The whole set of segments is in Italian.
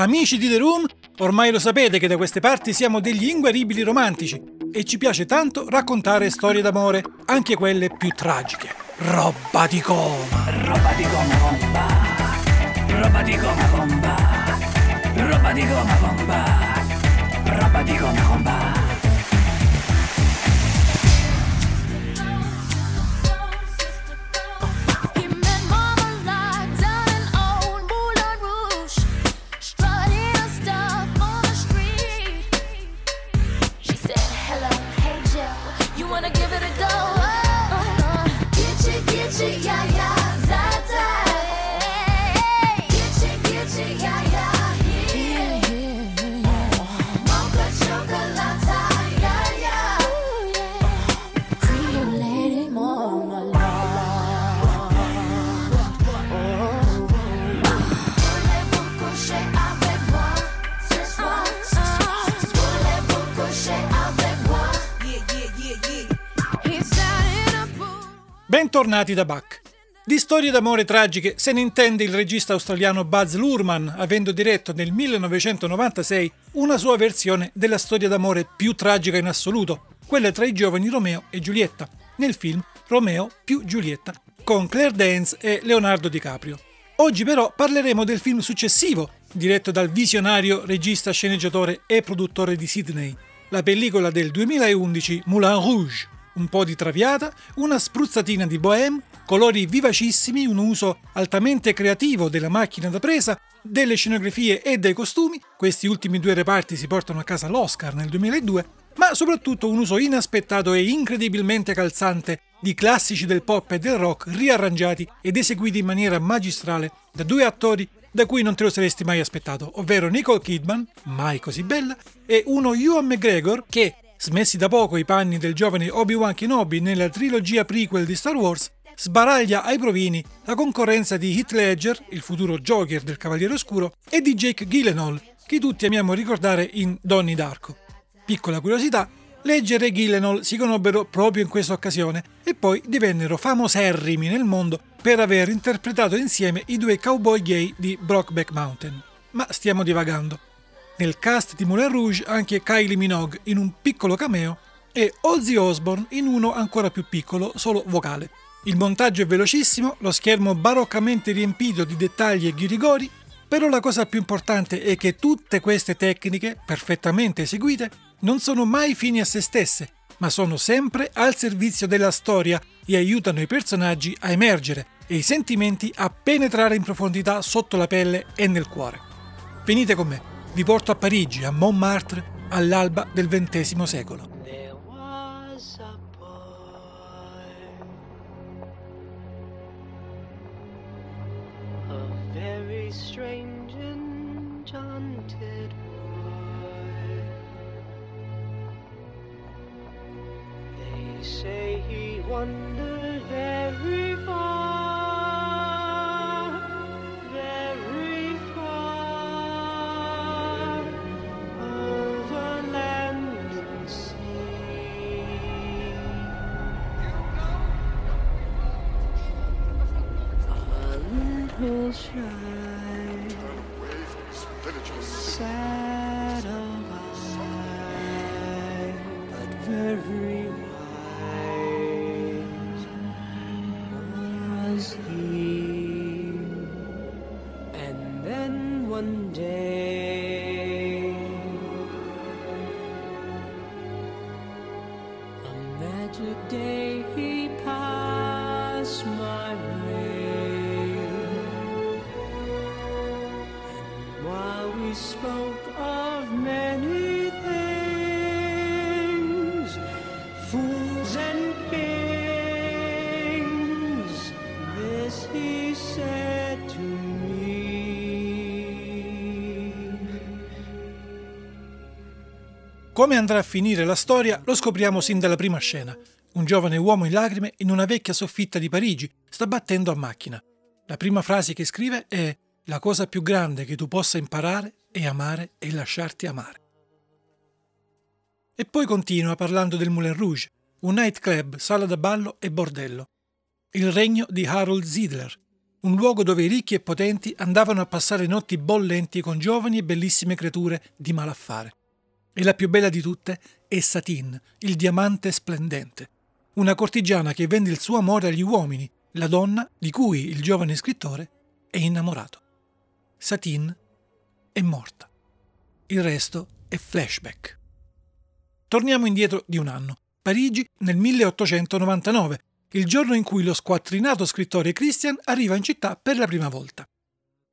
Amici di The Room, ormai lo sapete che da queste parti siamo degli inguaribili romantici e ci piace tanto raccontare storie d'amore, anche quelle più tragiche. Roba di coma! Roba di gomma bomba, roba di gomma bomba, roba di gomma bomba, roba di gomma bomba. Bentornati da Buck. Di storie d'amore tragiche se ne intende il regista australiano Buzz Lurman, avendo diretto nel 1996 una sua versione della storia d'amore più tragica in assoluto, quella tra i giovani Romeo e Giulietta, nel film Romeo più Giulietta, con Claire Danes e Leonardo DiCaprio. Oggi però parleremo del film successivo, diretto dal visionario regista, sceneggiatore e produttore di Sydney, la pellicola del 2011 Moulin Rouge. Un po' di traviata, una spruzzatina di bohème, colori vivacissimi, un uso altamente creativo della macchina da presa, delle scenografie e dei costumi, questi ultimi due reparti si portano a casa l'Oscar nel 2002, ma soprattutto un uso inaspettato e incredibilmente calzante di classici del pop e del rock riarrangiati ed eseguiti in maniera magistrale da due attori da cui non te lo saresti mai aspettato, ovvero Nicole Kidman, mai così bella, e uno Ewan McGregor che, smessi da poco i panni del giovane Obi-Wan Kenobi nella trilogia prequel di Star Wars, sbaraglia ai provini la concorrenza di Heath Ledger, il futuro Joker del Cavaliere Oscuro, e di Jake Gyllenhaal, che tutti amiamo ricordare in Donnie Darko. Piccola curiosità, Ledger e Gyllenhaal si conobbero proprio in questa occasione e poi divennero famoserrimi nel mondo per aver interpretato insieme i due cowboy gay di Brockback Mountain. Ma stiamo divagando. Nel cast di Moulin Rouge anche Kylie Minogue in un piccolo cameo e Ozzy Osbourne in uno ancora più piccolo, solo vocale. Il montaggio è velocissimo, lo schermo baroccamente riempito di dettagli e ghirigori, però la cosa più importante è che tutte queste tecniche, perfettamente eseguite, non sono mai fini a se stesse, ma sono sempre al servizio della storia e aiutano i personaggi a emergere e i sentimenti a penetrare in profondità sotto la pelle e nel cuore. Venite con me, vi porto a Parigi, a Montmartre, all'alba del XX secolo. They say he wandered spoke Come andrà a finire la storia lo scopriamo sin dalla prima scena. Un giovane uomo in lacrime in una vecchia soffitta di Parigi sta battendo a macchina. La prima frase che scrive è La cosa più grande che tu possa imparare è amare e lasciarti amare. E poi continua parlando del Moulin Rouge, un nightclub, sala da ballo e bordello. Il regno di Harold Zidler, un luogo dove i ricchi e potenti andavano a passare notti bollenti con giovani e bellissime creature di malaffare. E la più bella di tutte è Satin, il diamante splendente, una cortigiana che vende il suo amore agli uomini, la donna di cui il giovane scrittore è innamorato. Satin è morta. Il resto è flashback. Torniamo indietro di un anno. Parigi nel 1899, il giorno in cui lo squattrinato scrittore Christian arriva in città per la prima volta.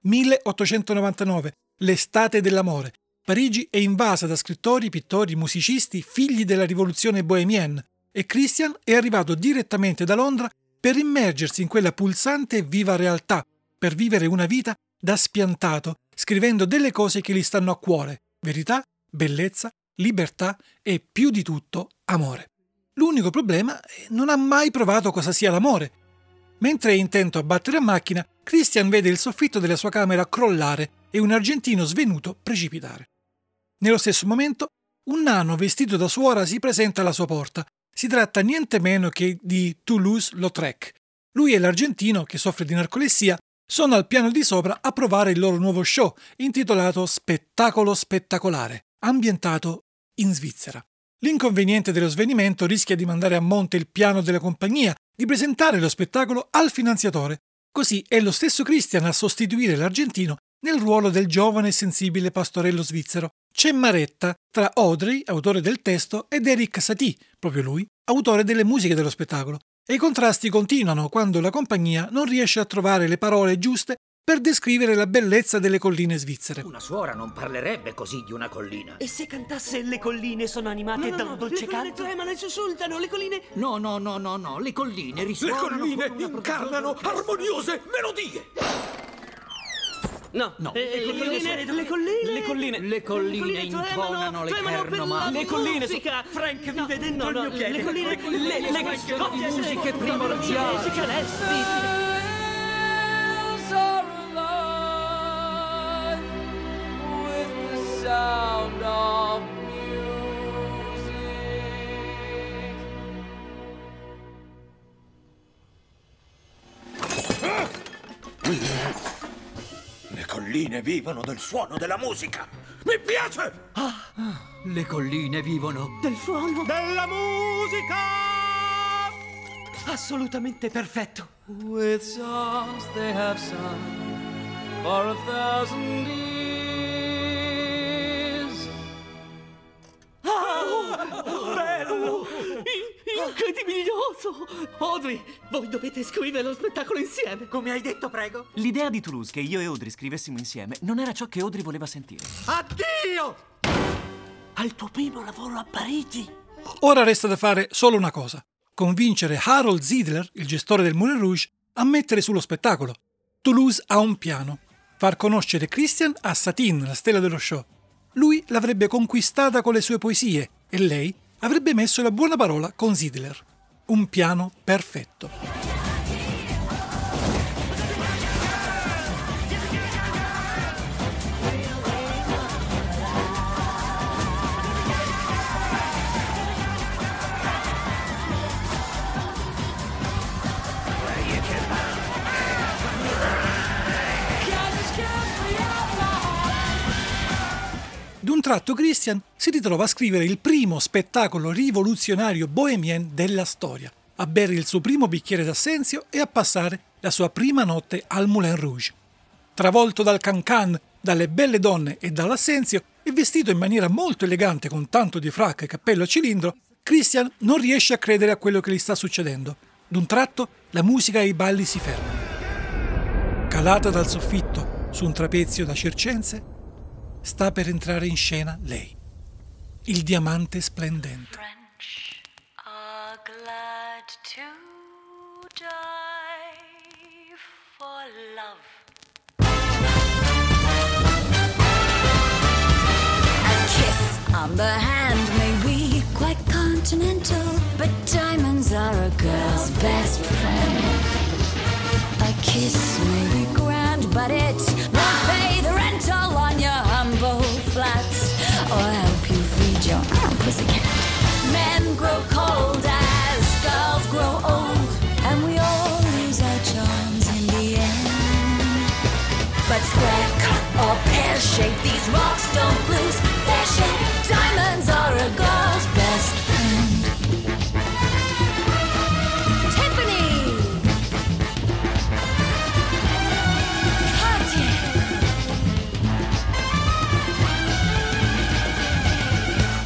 1899, l'estate dell'amore. Parigi è invasa da scrittori, pittori, musicisti, figli della rivoluzione bohemienne e Christian è arrivato direttamente da Londra per immergersi in quella pulsante e viva realtà, per vivere una vita da spiantato, scrivendo delle cose che gli stanno a cuore, verità, bellezza, libertà e più di tutto amore. L'unico problema è che non ha mai provato cosa sia l'amore. Mentre è intento a battere a macchina, Christian vede il soffitto della sua camera crollare e un argentino svenuto precipitare. Nello stesso momento, un nano vestito da suora si presenta alla sua porta. Si tratta niente meno che di Toulouse-Lautrec. Lui e l'argentino, che soffre di narcolessia, sono al piano di sopra a provare il loro nuovo show, intitolato Spettacolo spettacolare, ambientato in Svizzera. L'inconveniente dello svenimento rischia di mandare a monte il piano della compagnia di presentare lo spettacolo al finanziatore. Così è lo stesso Christian a sostituire l'argentino nel ruolo del giovane e sensibile pastorello svizzero. C'è Maretta tra Audrey, autore del testo, ed Eric Satie, proprio lui, autore delle musiche dello spettacolo. E i contrasti continuano quando la compagnia non riesce a trovare le parole giuste per descrivere la bellezza delle colline svizzere. Una suora non parlerebbe così di una collina. E se cantasse Le colline sono animate da un dolce le colline canto? tremano e sussultano, le colline... No, no, no, no, no, le colline Le risuonano colline con una incarnano armoniose melodie. No, No. Eh, Le colline, le colline... Le colline. Le colline intonano l'eterno male. Le colline musica. Frank No, vive dentro no, il no, mio piede. le colline- le, le, le, Frank, scoppie, musiche le- primordiali. le celesti. Le colline vivono del suono della musica. Mi piace! Le colline vivono. Del suono. Della musica! Assolutamente perfetto. With songs they have sung for a thousand years. Audrey, voi dovete scrivere lo spettacolo insieme. Come hai detto, prego? L'idea di Toulouse che io e Audrey scrivessimo insieme non era ciò che Audrey voleva sentire. Addio! Al tuo primo lavoro a Parigi. Ora resta da fare solo una cosa: convincere Harold Zidler, il gestore del Moulin Rouge, a mettere sullo spettacolo. Toulouse ha un piano: far conoscere Christian a Satin, la stella dello show. Lui l'avrebbe conquistata con le sue poesie e lei avrebbe messo la buona parola con Zidler. Un piano perfetto. Tratto Christian si ritrova a scrivere il primo spettacolo rivoluzionario bohemien della storia, a bere il suo primo bicchiere d'assenzio e a passare la sua prima notte al Moulin Rouge. Travolto dal cancan, dalle belle donne e dall'assenzio e vestito in maniera molto elegante con tanto di fracca e cappello a cilindro, Christian non riesce a credere a quello che gli sta succedendo. D'un tratto la musica e i balli si fermano. Calata dal soffitto su un trapezio da circense, sta per entrare in scena lei, il diamante splendente. on the hand may be quite continental, but diamonds are a girl's best friend. A kiss may be grand, but it pear shape, these rocks don't lose their shape. Diamonds are a girl's best friend. Tiffany! Cartier!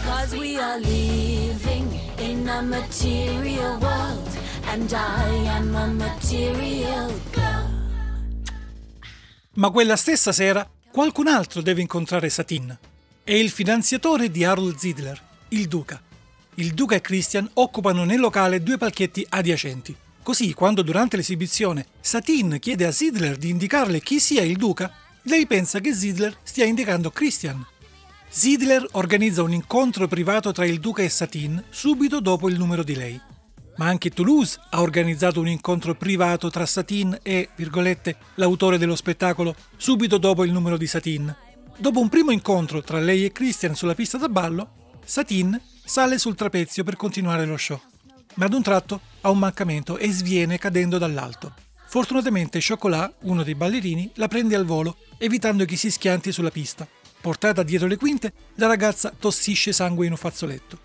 Cause we are living in a material world, and I am a material girl. Ma quella stessa sera qualcun altro deve incontrare Satin. È il finanziatore di Harold Zidler, il Duca. Il Duca e Christian occupano nel locale due palchetti adiacenti. Così, quando durante l'esibizione Satin chiede a Zidler di indicarle chi sia il Duca, lei pensa che Zidler stia indicando Christian. Zidler organizza un incontro privato tra il Duca e Satin subito dopo il numero di lei. Ma anche Toulouse ha organizzato un incontro privato tra Satin e, virgolette, l'autore dello spettacolo subito dopo il numero di Satin. Dopo un primo incontro tra lei e Christian sulla pista da ballo, Satin sale sul trapezio per continuare lo show. Ma ad un tratto ha un mancamento e sviene cadendo dall'alto. Fortunatamente Chocolat, uno dei ballerini, la prende al volo, evitando che si schianti sulla pista. Portata dietro le quinte, la ragazza tossisce sangue in un fazzoletto.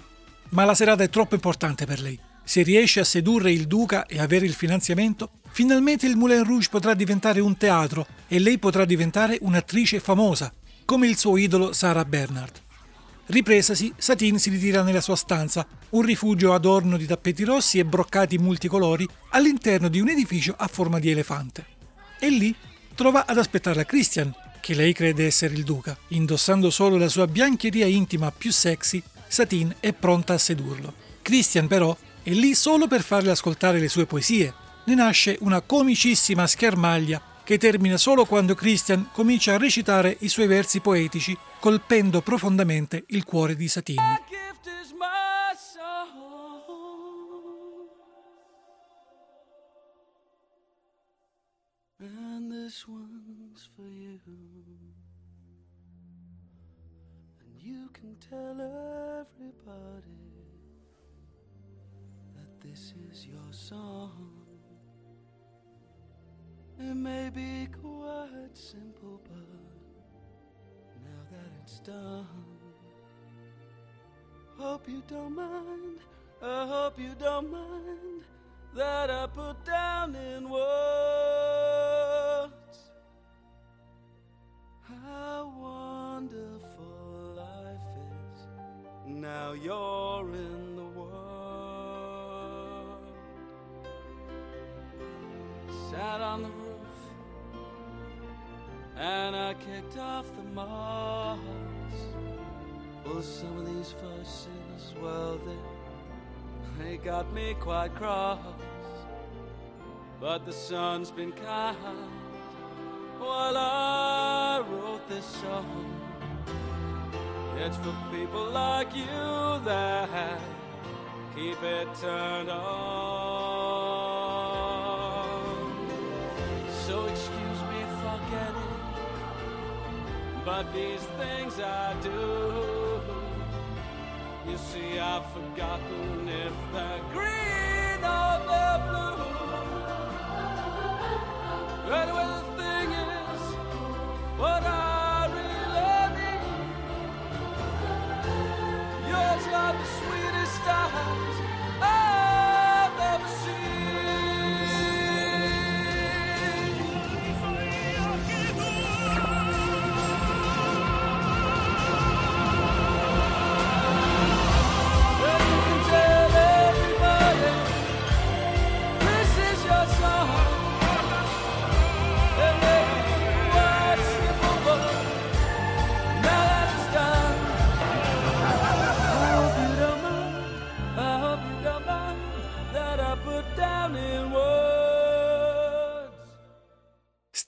Ma la serata è troppo importante per lei. Se riesce a sedurre il duca e avere il finanziamento, finalmente il Moulin Rouge potrà diventare un teatro e lei potrà diventare un'attrice famosa, come il suo idolo Sarah Bernard. Ripresasi, Satin si ritira nella sua stanza, un rifugio adorno di tappeti rossi e broccati multicolori all'interno di un edificio a forma di elefante. E lì trova ad aspettarla Christian, che lei crede essere il duca. Indossando solo la sua biancheria intima più sexy, Satin è pronta a sedurlo. Christian però è lì solo per farle ascoltare le sue poesie. Ne nasce una comicissima schermaglia che termina solo quando Christian comincia a recitare i suoi versi poetici colpendo profondamente il cuore di Satin. And tell everybody this is your song. It may be quite simple, but now that it's done. Hope you don't mind. I hope you don't mind that I put down in words how wonderful life is. Now you're and I kicked off the moss. Well, some of these fusses, well, they, they got me quite cross. But the sun's been kind while I wrote this song. It's for people like you that keep it turned on. So excuse but these things I do. You see, I've forgotten if they're green or they're blue. Anyway, the thing is, what I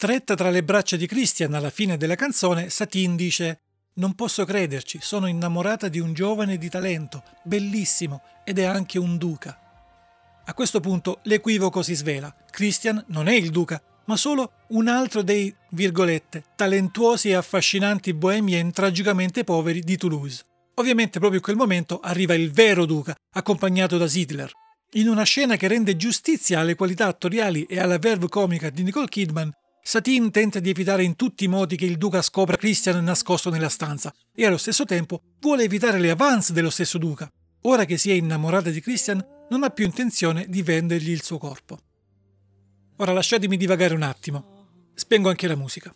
Stretta tra le braccia di Christian alla fine della canzone, Satin dice Non posso crederci, sono innamorata di un giovane di talento, bellissimo, ed è anche un duca. A questo punto l'equivoco si svela. Christian non è il duca, ma solo un altro dei, virgolette, talentuosi e affascinanti bohemien tragicamente poveri di Toulouse. Ovviamente proprio in quel momento arriva il vero duca, accompagnato da Sidler. In una scena che rende giustizia alle qualità attoriali e alla verve comica di Nicole Kidman, Satine tenta di evitare in tutti i modi che il duca scopra Christian nascosto nella stanza e allo stesso tempo vuole evitare le avance dello stesso duca. Ora che si è innamorata di Christian, non ha più intenzione di vendergli il suo corpo. Ora lasciatemi divagare un attimo. Spengo anche la musica.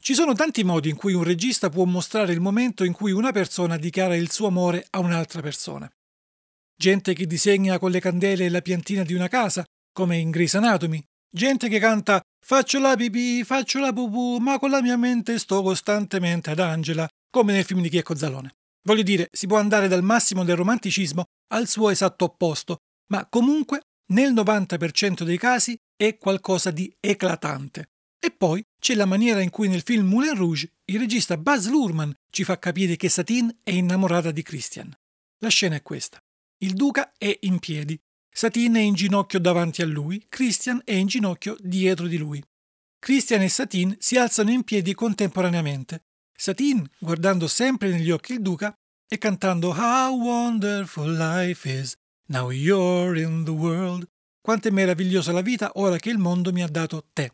Ci sono tanti modi in cui un regista può mostrare il momento in cui una persona dichiara il suo amore a un'altra persona. Gente che disegna con le candele la piantina di una casa, come in Grey's Anatomy. Gente che canta Faccio la pipì, faccio la pupù, ma con la mia mente sto costantemente ad Angela, come nel film di Checco Zalone. Voglio dire, si può andare dal massimo del romanticismo al suo esatto opposto, ma comunque nel 90% dei casi è qualcosa di eclatante. E poi c'è la maniera in cui nel film Moulin Rouge il regista Buzz Luhrmann ci fa capire che Satine è innamorata di Christian. La scena è questa. Il duca è in piedi, Satine è in ginocchio davanti a lui, Christian è in ginocchio dietro di lui. Christian e Satine si alzano in piedi contemporaneamente. Satine, guardando sempre negli occhi il duca, e cantando How wonderful life is, now you're in the world. Quanto è meravigliosa la vita ora che il mondo mi ha dato te.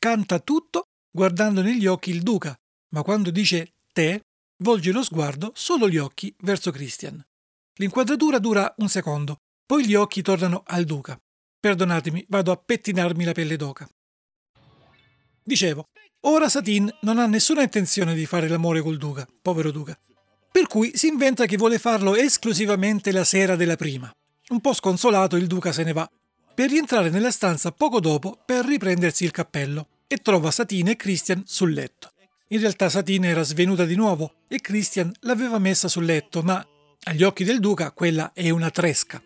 Canta tutto guardando negli occhi il duca, ma quando dice te, volge lo sguardo solo gli occhi verso Christian. L'inquadratura dura un secondo, poi gli occhi tornano al duca. Perdonatemi, vado a pettinarmi la pelle d'oca. Dicevo, ora Satin non ha nessuna intenzione di fare l'amore col duca, povero duca. Per cui si inventa che vuole farlo esclusivamente la sera della prima. Un po' sconsolato il duca se ne va, per rientrare nella stanza poco dopo per riprendersi il cappello e trova Satine e Christian sul letto. In realtà Satine era svenuta di nuovo e Christian l'aveva messa sul letto, ma agli occhi del duca quella è una tresca.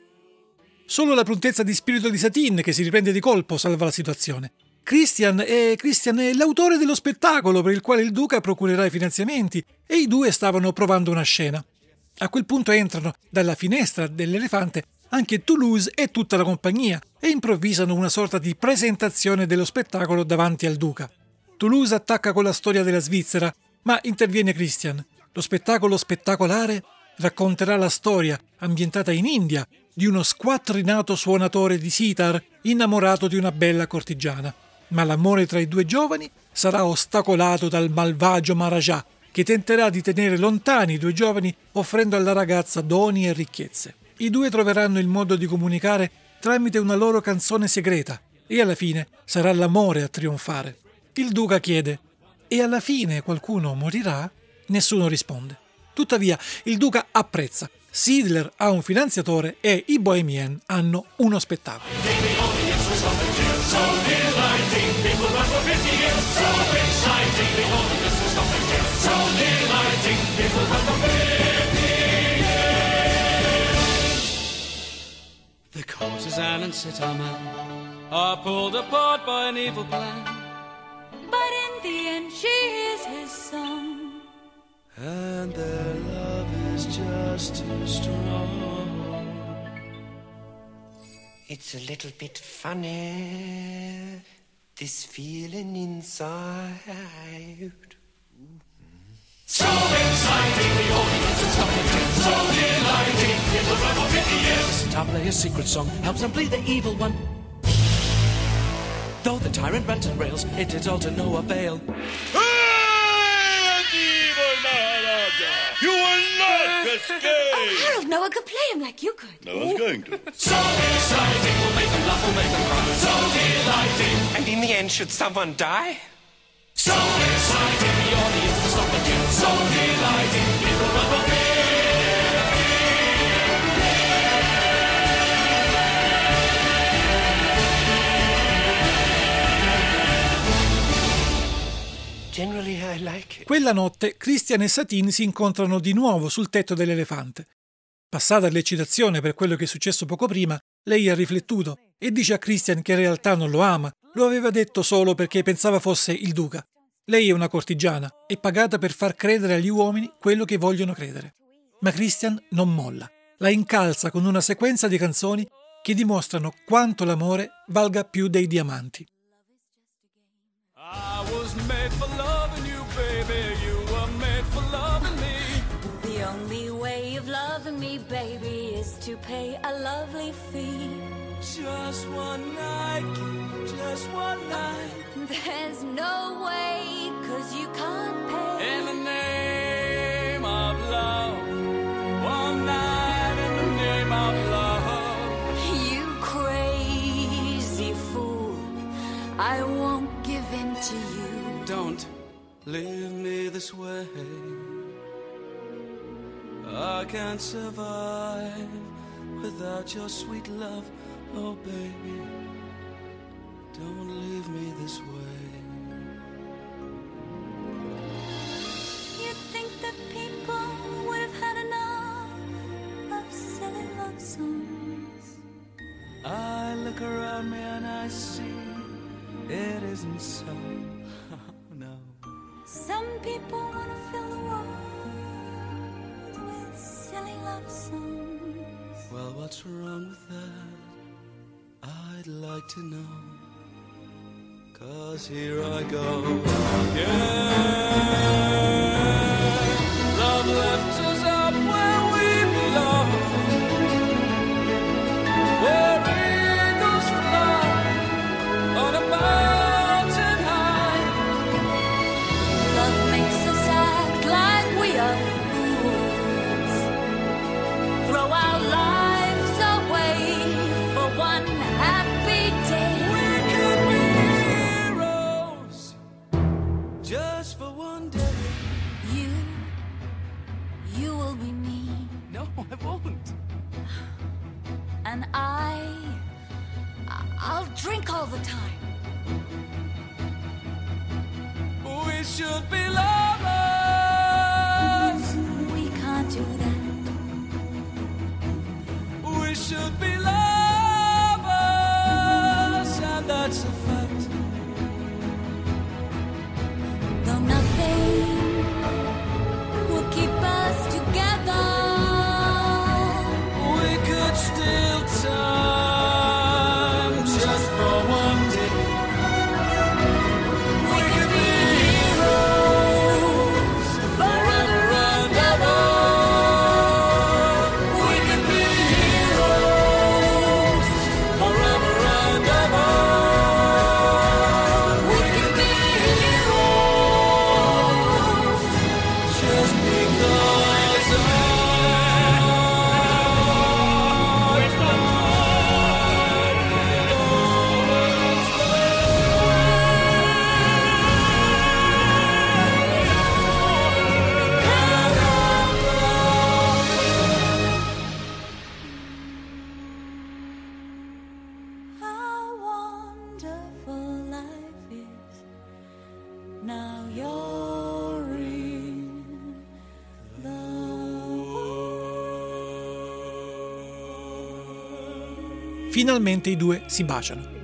Solo la prontezza di spirito di Satine, che si riprende di colpo, salva la situazione. Christian è, Christian è l'autore dello spettacolo per il quale il duca procurerà i finanziamenti e i due stavano provando una scena. A quel punto entrano dalla finestra dell'elefante anche Toulouse e tutta la compagnia e improvvisano una sorta di presentazione dello spettacolo davanti al duca. Toulouse attacca con la storia della Svizzera, ma interviene Christian. Lo spettacolo spettacolare racconterà la storia, ambientata in India, di uno squattrinato suonatore di sitar innamorato di una bella cortigiana. Ma l'amore tra i due giovani sarà ostacolato dal malvagio Maharaja, che tenterà di tenere lontani i due giovani offrendo alla ragazza doni e ricchezze. I due troveranno il modo di comunicare tramite una loro canzone segreta e alla fine sarà l'amore a trionfare. Il duca chiede: E alla fine qualcuno morirà? Nessuno risponde. Tuttavia, il duca apprezza. Sidler ha un finanziatore e i Bohemien hanno uno spettacolo. The courtesan and sitar man are pulled apart by an evil plan. But in the end, she hears his song. And their love is just too strong. It's a little bit funny, this feeling inside. So exciting, the audience is coming so delighting. In the realm of the years. Sitar play a secret song, helps them play the evil one. Though the tyrant rant and rails, it is all to no avail. Escape! Oh, Harold, no one could play him like you could. No one's going to. So exciting, we'll make them laugh, we'll make them cry. So delighting, And in the end, should someone die? so exciting, the audience will stop and cheer. So delighting, in the Quella notte Christian e Satine si incontrano di nuovo sul tetto dell'elefante. Passata l'eccitazione per quello che è successo poco prima, lei ha riflettuto e dice a Christian che in realtà non lo ama, lo aveva detto solo perché pensava fosse il duca. Lei è una cortigiana, è pagata per far credere agli uomini quello che vogliono credere. Ma Christian non molla, la incalza con una sequenza di canzoni che dimostrano quanto l'amore valga più dei diamanti. I was made for loving you, baby. You were made for loving me. The only way of loving me, baby, is to pay a lovely fee. Just one night, just one night. There's no way, cause you can't pay. In the name of love. One night in the name of love. You crazy fool, I won't give in to you. Don't leave me this way. I can't survive without your sweet love. Oh, baby, don't leave me this way. You think that people would have had enough of silly love songs? I look around me and I see it isn't so. no. Some people want to fill the world with silly love songs. Well, what's wrong with that? I'd like to know. Cause here I go again. Love left the time. We should be lovers. Finalmente i due si baciano.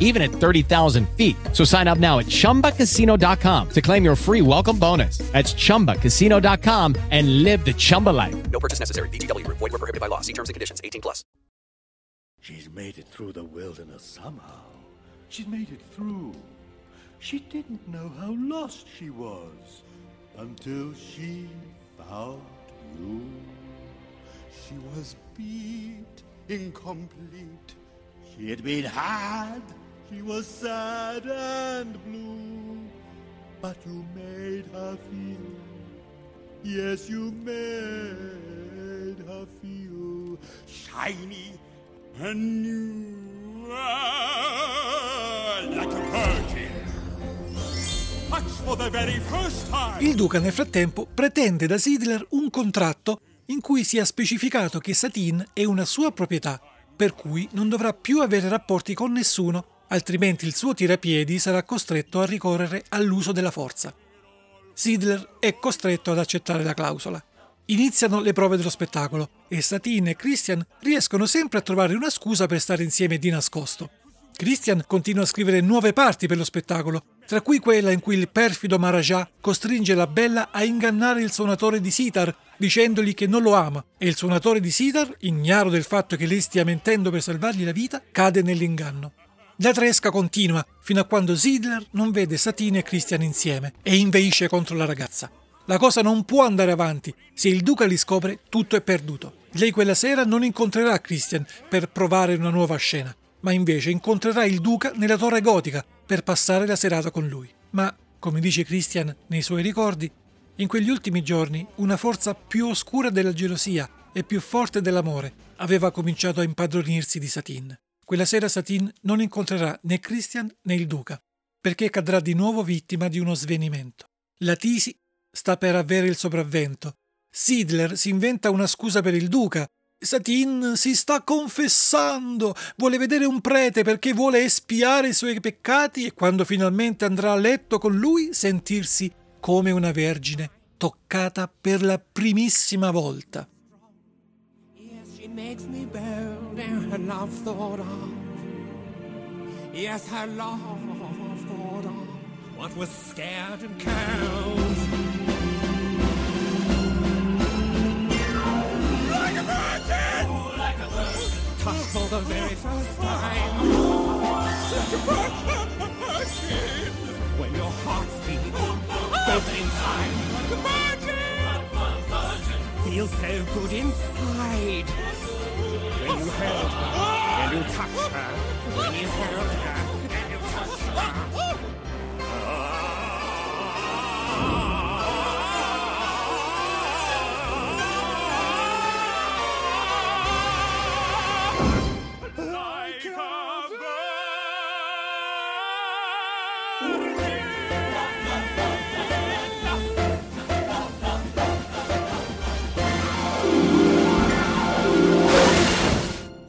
even at 30,000 feet. So sign up now at ChumbaCasino.com to claim your free welcome bonus. That's ChumbaCasino.com and live the Chumba life. No purchase necessary. VGW Group. Void were prohibited by law. See terms and conditions. 18 plus. She's made it through the wilderness somehow. She's made it through. She didn't know how lost she was until she found you. She was beat, incomplete. She had been had. She was sad and blue. But you made her feel. Yes, you made her feel shiny and new. Like a virgin. Il duca nel frattempo pretende da Sidler un contratto in cui sia specificato che Satine è una sua proprietà, per cui non dovrà più avere rapporti con nessuno, altrimenti il suo tirapiedi sarà costretto a ricorrere all'uso della forza. Sidler è costretto ad accettare la clausola. Iniziano le prove dello spettacolo e Satine e Christian riescono sempre a trovare una scusa per stare insieme di nascosto. Christian continua a scrivere nuove parti per lo spettacolo, tra cui quella in cui il perfido Maharaja costringe la bella a ingannare il suonatore di sitar dicendogli che non lo ama e il suonatore di sitar, ignaro del fatto che lei stia mentendo per salvargli la vita, cade nell'inganno. La tresca continua fino a quando Sidler non vede Satine e Christian insieme e inveisce contro la ragazza. La cosa non può andare avanti. Se il duca li scopre, tutto è perduto. Lei quella sera non incontrerà Christian per provare una nuova scena, ma invece incontrerà il duca nella torre gotica per passare la serata con lui. Ma, come dice Christian nei suoi ricordi, in quegli ultimi giorni una forza più oscura della gelosia e più forte dell'amore aveva cominciato a impadronirsi di Satine. Quella sera Satine non incontrerà né Christian né il duca, perché cadrà di nuovo vittima di uno svenimento. La Tisi sta per avere il sopravvento. Sidler si inventa una scusa per il duca. Satine si sta confessando, vuole vedere un prete perché vuole espiare i suoi peccati e quando finalmente andrà a letto con lui sentirsi come una vergine toccata per la primissima volta. Makes me bold and her love thought of. Yes, her love thought of what was scared and cold. Like a virgin! like a virgin! Touched for the very first time. Like a virgin! When your heart's beat goes inside. Like a virgin! Feels so good inside. When you held her and you touched her. When you held her and you touched her. Like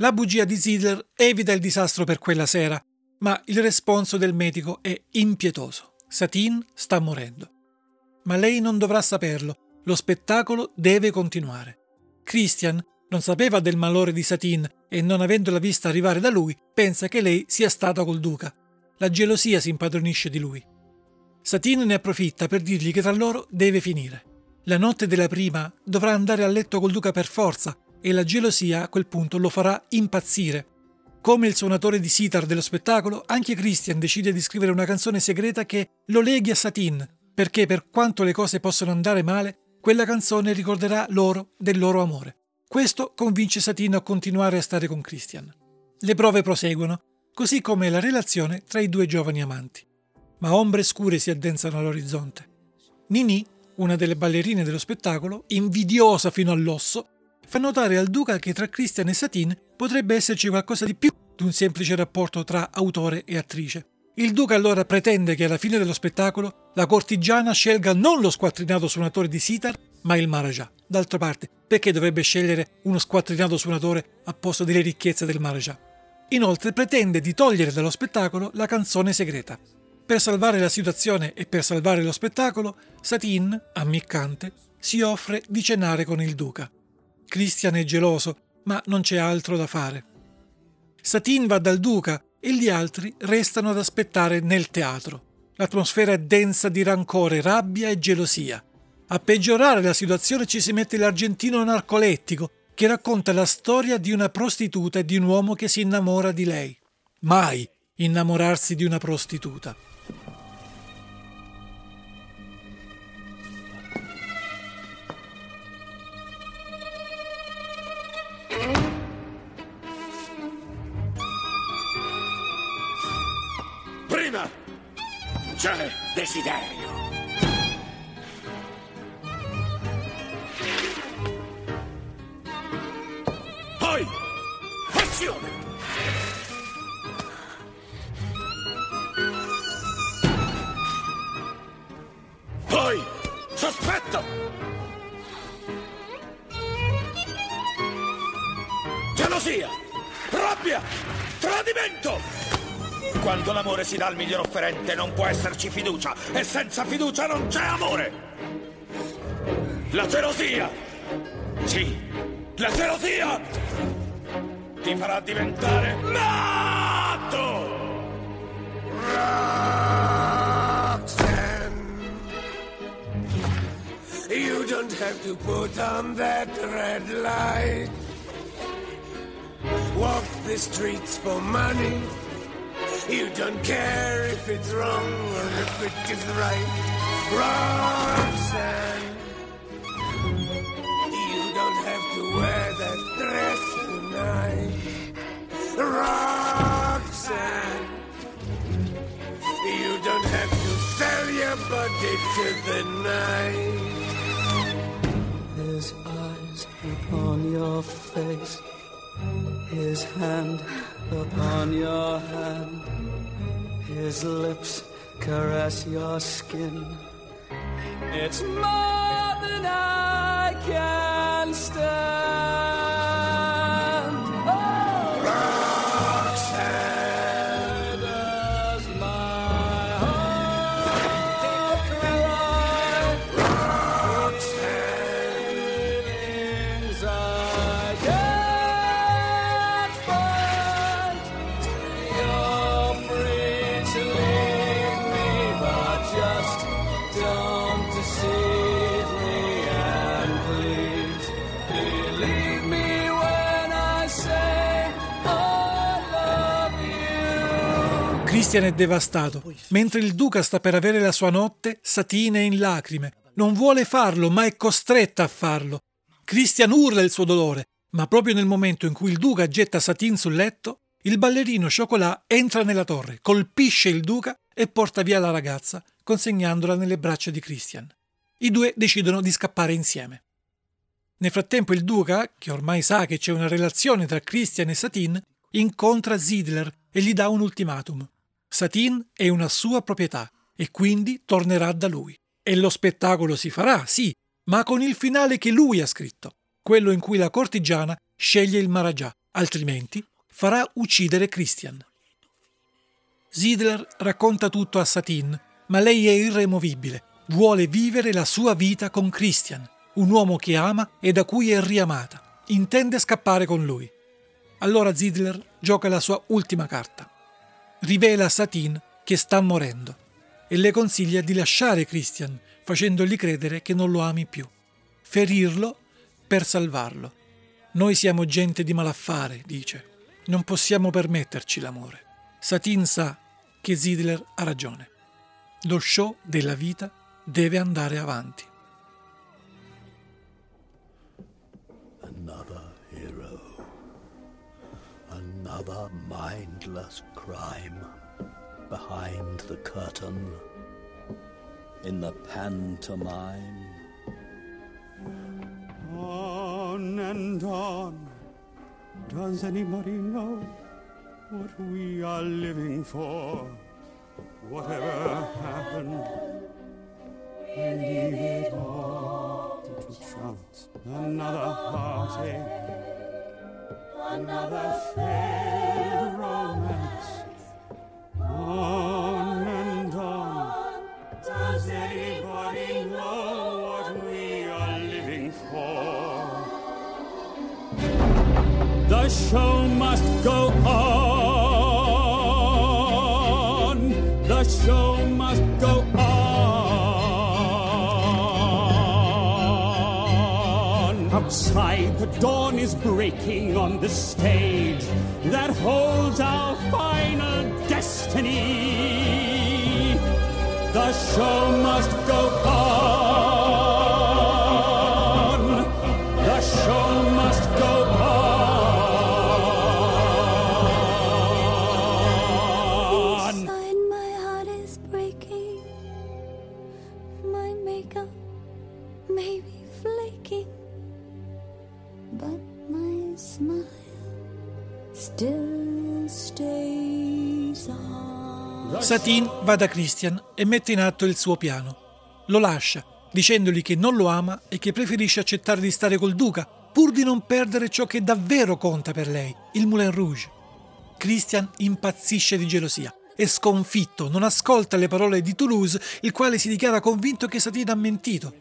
La bugia di Sidler evita il disastro per quella sera, ma il responso del medico è impietoso. Satine sta morendo. Ma lei non dovrà saperlo, lo spettacolo deve continuare. Christian non sapeva del malore di Satine e non avendola vista arrivare da lui, pensa che lei sia stata col duca. La gelosia si impadronisce di lui. Satine ne approfitta per dirgli che tra loro deve finire. La notte della prima dovrà andare a letto col duca per forza e la gelosia a quel punto lo farà impazzire. Come il suonatore di sitar dello spettacolo, anche Christian decide di scrivere una canzone segreta che lo leghi a Satine, perché per quanto le cose possano andare male, quella canzone ricorderà loro del loro amore. Questo convince Satine a continuare a stare con Christian. Le prove proseguono, così come la relazione tra i due giovani amanti. Ma ombre scure si addensano all'orizzonte. Nini, una delle ballerine dello spettacolo, invidiosa fino all'osso, fa notare al duca che tra Christian e Satine potrebbe esserci qualcosa di più di un semplice rapporto tra autore e attrice. Il duca allora pretende che alla fine dello spettacolo la cortigiana scelga non lo squattrinato suonatore di sitar, ma il Maharaja. D'altra parte, perché dovrebbe scegliere uno squattrinato suonatore a posto delle ricchezze del Maharaja? Inoltre pretende di togliere dallo spettacolo la canzone segreta. Per salvare la situazione e per salvare lo spettacolo, Satine, ammiccante, si offre di cenare con il duca. Christian è geloso, ma non c'è altro da fare. Satine va dal duca e gli altri restano ad aspettare nel teatro. L'atmosfera è densa di rancore, rabbia e gelosia. A peggiorare la situazione ci si mette l'argentino narcolettico, che racconta la storia di una prostituta e di un uomo che si innamora di lei. Mai, innamorarsi di una prostituta. Prima c'è desiderio. Poi passione. Quando l'amore si dà al miglior offerente non può esserci fiducia e senza fiducia non c'è amore. La gelosia. Sì, la gelosia ti farà diventare matto. Roxanne, you don't have to put on that red light. Walk the streets for money. You don't care if it's wrong or if it is right. Roxanne, you don't have to wear that dress tonight. Roxanne, you don't have to sell your body to the night. His eyes upon your face, his hand upon your hand, his lips caress your skin. It's more than I can stand. Christian è devastato. Mentre il duca sta per avere la sua notte, Satine è in lacrime. Non vuole farlo, ma è costretta a farlo. Christian urla il suo dolore, ma proprio nel momento in cui il duca getta Satine sul letto, il ballerino Chocolat entra nella torre, colpisce il duca e porta via la ragazza, consegnandola nelle braccia di Christian. I due decidono di scappare insieme. Nel frattempo il duca, che ormai sa che c'è una relazione tra Christian e Satine, incontra Zidler e gli dà un ultimatum. Satine è una sua proprietà e quindi tornerà da lui. E lo spettacolo si farà, sì, ma con il finale che lui ha scritto, quello in cui la cortigiana sceglie il Maharajà, altrimenti farà uccidere Christian. Zidler racconta tutto a Satine, ma lei è irremovibile, vuole vivere la sua vita con Christian, un uomo che ama e da cui è riamata, intende scappare con lui. Allora Zidler gioca la sua ultima carta. Rivela a Satine che sta morendo e le consiglia di lasciare Christian, facendogli credere che non lo ami più. Ferirlo per salvarlo. Noi siamo gente di malaffare, dice. Non possiamo permetterci l'amore. Satine sa che Zidler ha ragione. Lo show della vita deve andare avanti. Another mindless crime. Behind the curtain. In the pantomime. On and on. Does anybody know what we are living for? Whatever happened, we leave it all to chance. Another heartache, another failed romance. On and on. Does anybody know what we are living for? The show must go on. The show must go on. Outside, dawn is breaking on the stage that holds our final destiny. The show must go on. Satine va da Christian e mette in atto il suo piano. Lo lascia, dicendogli che non lo ama e che preferisce accettare di stare col duca, pur di non perdere ciò che davvero conta per lei, il Moulin Rouge. Christian impazzisce di gelosia e sconfitto non ascolta le parole di Toulouse, il quale si dichiara convinto che Satine ha mentito.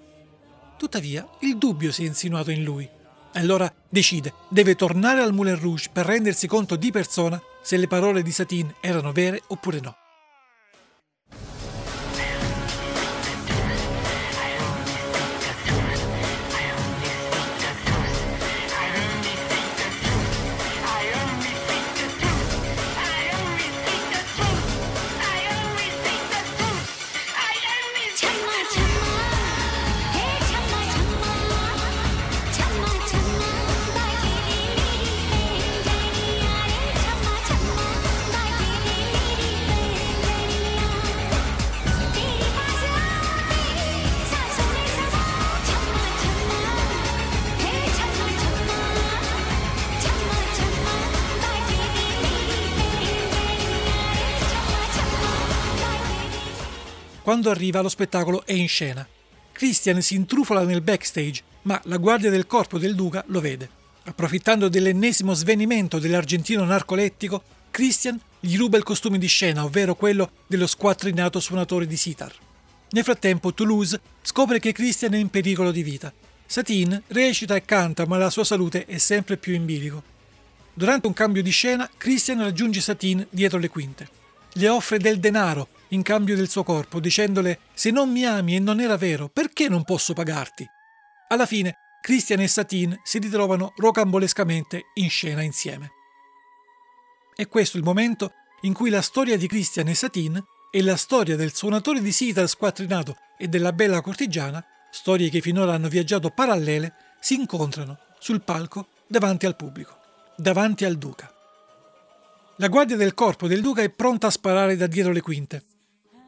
Tuttavia, il dubbio si è insinuato in lui. Allora decide, deve tornare al Moulin Rouge per rendersi conto di persona se le parole di Satine erano vere oppure no. Quando arriva lo spettacolo è in scena. Christian si intrufola nel backstage, ma la guardia del corpo del duca lo vede. Approfittando dell'ennesimo svenimento dell'argentino narcolettico, Christian gli ruba il costume di scena, ovvero quello dello squattrinato suonatore di sitar. Nel frattempo Toulouse scopre che Christian è in pericolo di vita. Satine recita e canta, ma la sua salute è sempre più in bilico. Durante un cambio di scena, Christian raggiunge Satine dietro le quinte. Le offre del denaro in cambio del suo corpo, dicendole se non mi ami e non era vero, perché non posso pagarti? Alla fine, Christian e Satine si ritrovano rocambolescamente in scena insieme. È questo il momento in cui la storia di Christian e Satine e la storia del suonatore di sitar squattrinato e della bella cortigiana, storie che finora hanno viaggiato parallele, si incontrano sul palco davanti al pubblico, davanti al duca. La guardia del corpo del duca è pronta a sparare da dietro le quinte.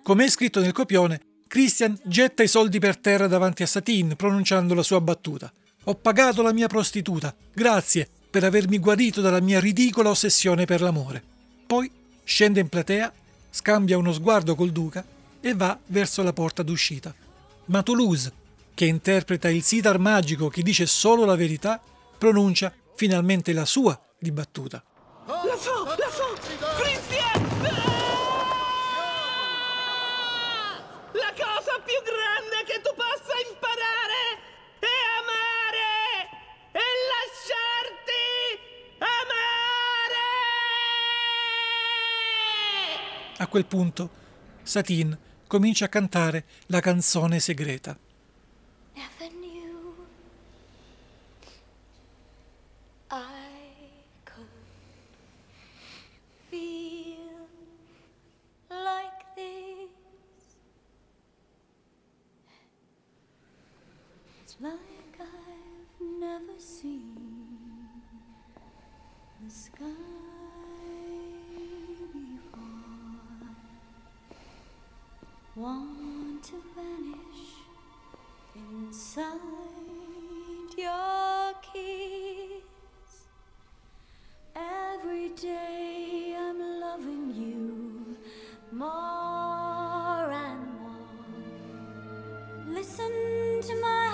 Come è scritto nel copione, Christian getta i soldi per terra davanti a Satine, pronunciando la sua battuta. Ho pagato la mia prostituta, grazie per avermi guarito dalla mia ridicola ossessione per l'amore. Poi scende in platea, scambia uno sguardo col duca e va verso la porta d'uscita. Ma Toulouse, che interpreta il sitar magico che dice solo la verità, pronuncia finalmente la sua di battuta. La so, la so! Christian! A quel punto, Satine comincia a cantare la canzone segreta. Never knew I could feel like this. It's like I've never seen the sky Want to vanish inside your kiss. Every day I'm loving you more and more. Listen to my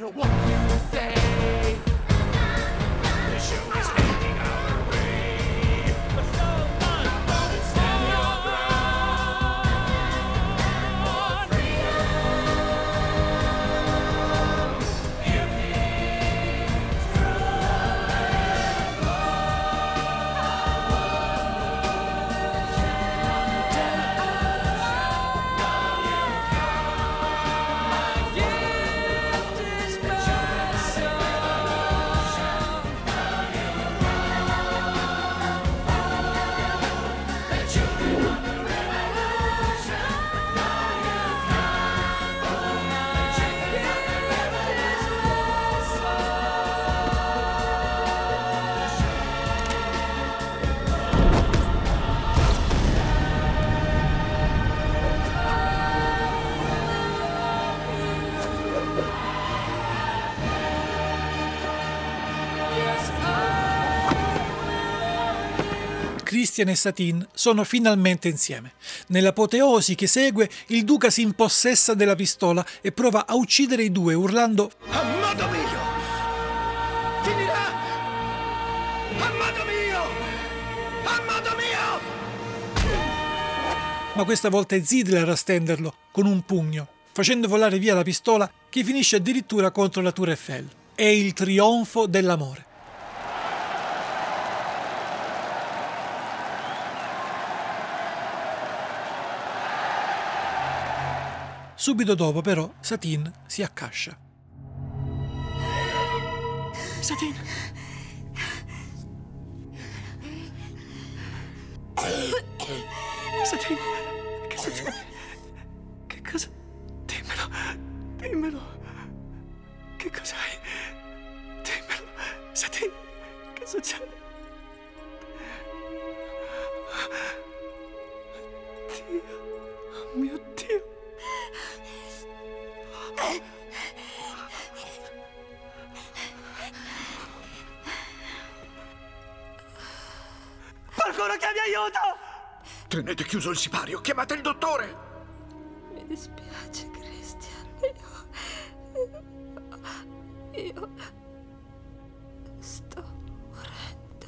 No matter Christian e Satin sono finalmente insieme. Nell'apoteosi che segue, il duca si impossessa della pistola e prova a uccidere i due urlando Amado mio! Finirà! Amado mio! Amado mio! ma questa volta è Zidler a stenderlo con un pugno, facendo volare via la pistola che finisce addirittura contro la Tour Eiffel. È il trionfo dell'amore. Subito dopo, però, Satin si accascia. Satin! Satin, che succede? Che cosa? Dimmelo, dimmelo. Che cos'hai? Dimmelo. Satin, che succede? Dio, oh mio Dio. Aiuta! Tenete chiuso il sipario, chiamate il dottore! Mi dispiace, Christian. Io. Io. Sto morendo.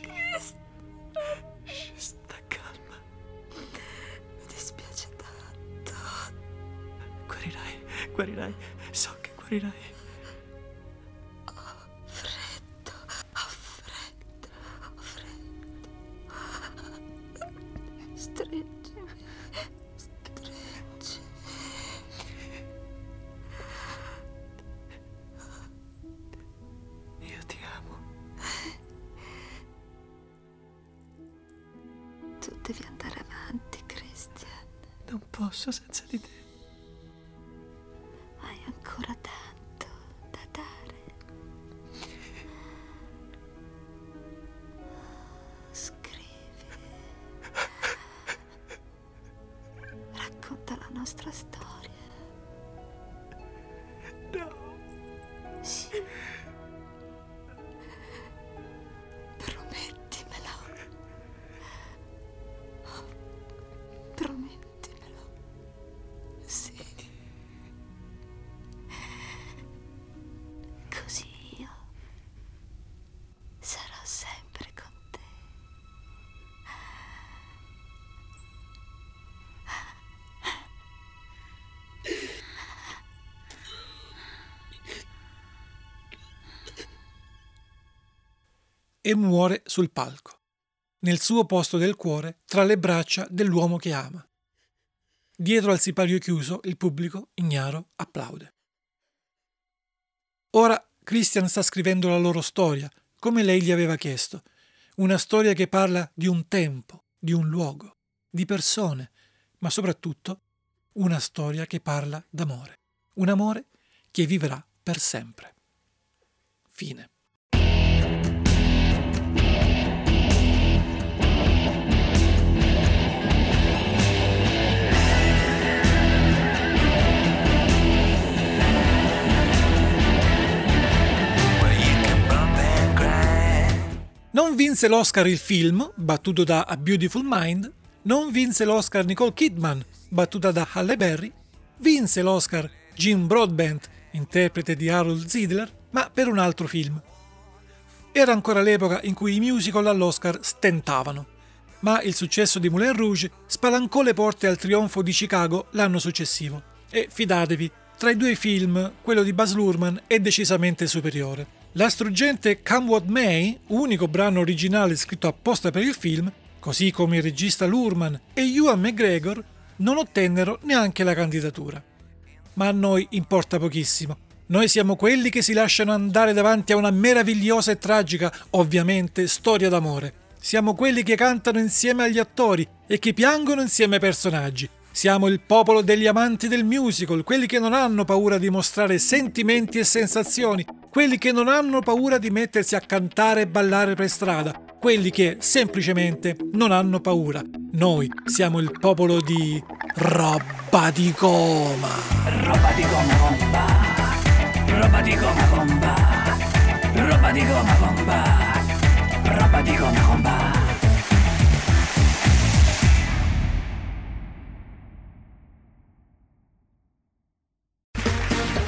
Christ. Sta calma. Mi dispiace tanto. Guarirai, guarirai. So che guarirai. E muore sul palco, nel suo posto del cuore, tra le braccia dell'uomo che ama. Dietro al sipario chiuso, il pubblico, ignaro, applaude. Ora Christian sta scrivendo la loro storia, come lei gli aveva chiesto. Una storia che parla di un tempo, di un luogo, di persone, ma soprattutto una storia che parla d'amore. Un amore che vivrà per sempre. Fine. Non vinse l'Oscar il film, battuto da A Beautiful Mind, non vinse l'Oscar Nicole Kidman, battuta da Halle Berry, vinse l'Oscar Jim Broadbent, interprete di Harold Zidler, ma per un altro film. Era ancora l'epoca in cui i musical all'Oscar stentavano, ma il successo di Moulin Rouge spalancò le porte al trionfo di Chicago l'anno successivo. E fidatevi, tra i due film, quello di Baz Luhrmann è decisamente superiore. La struggente Come What May, unico brano originale scritto apposta per il film, così come il regista Luhrmann e Ewan McGregor, non ottennero neanche la candidatura. Ma a noi importa pochissimo. Noi siamo quelli che si lasciano andare davanti a una meravigliosa e tragica, ovviamente, storia d'amore. Siamo quelli che cantano insieme agli attori e che piangono insieme ai personaggi. Siamo il popolo degli amanti del musical, quelli che non hanno paura di mostrare sentimenti e sensazioni, quelli che non hanno paura di mettersi a cantare e ballare per strada, quelli che semplicemente non hanno paura. Noi siamo il popolo di roba di goma. Roba di goma bomba. Roba di goma bomba. Roba di goma bomba. Roba di goma bomba.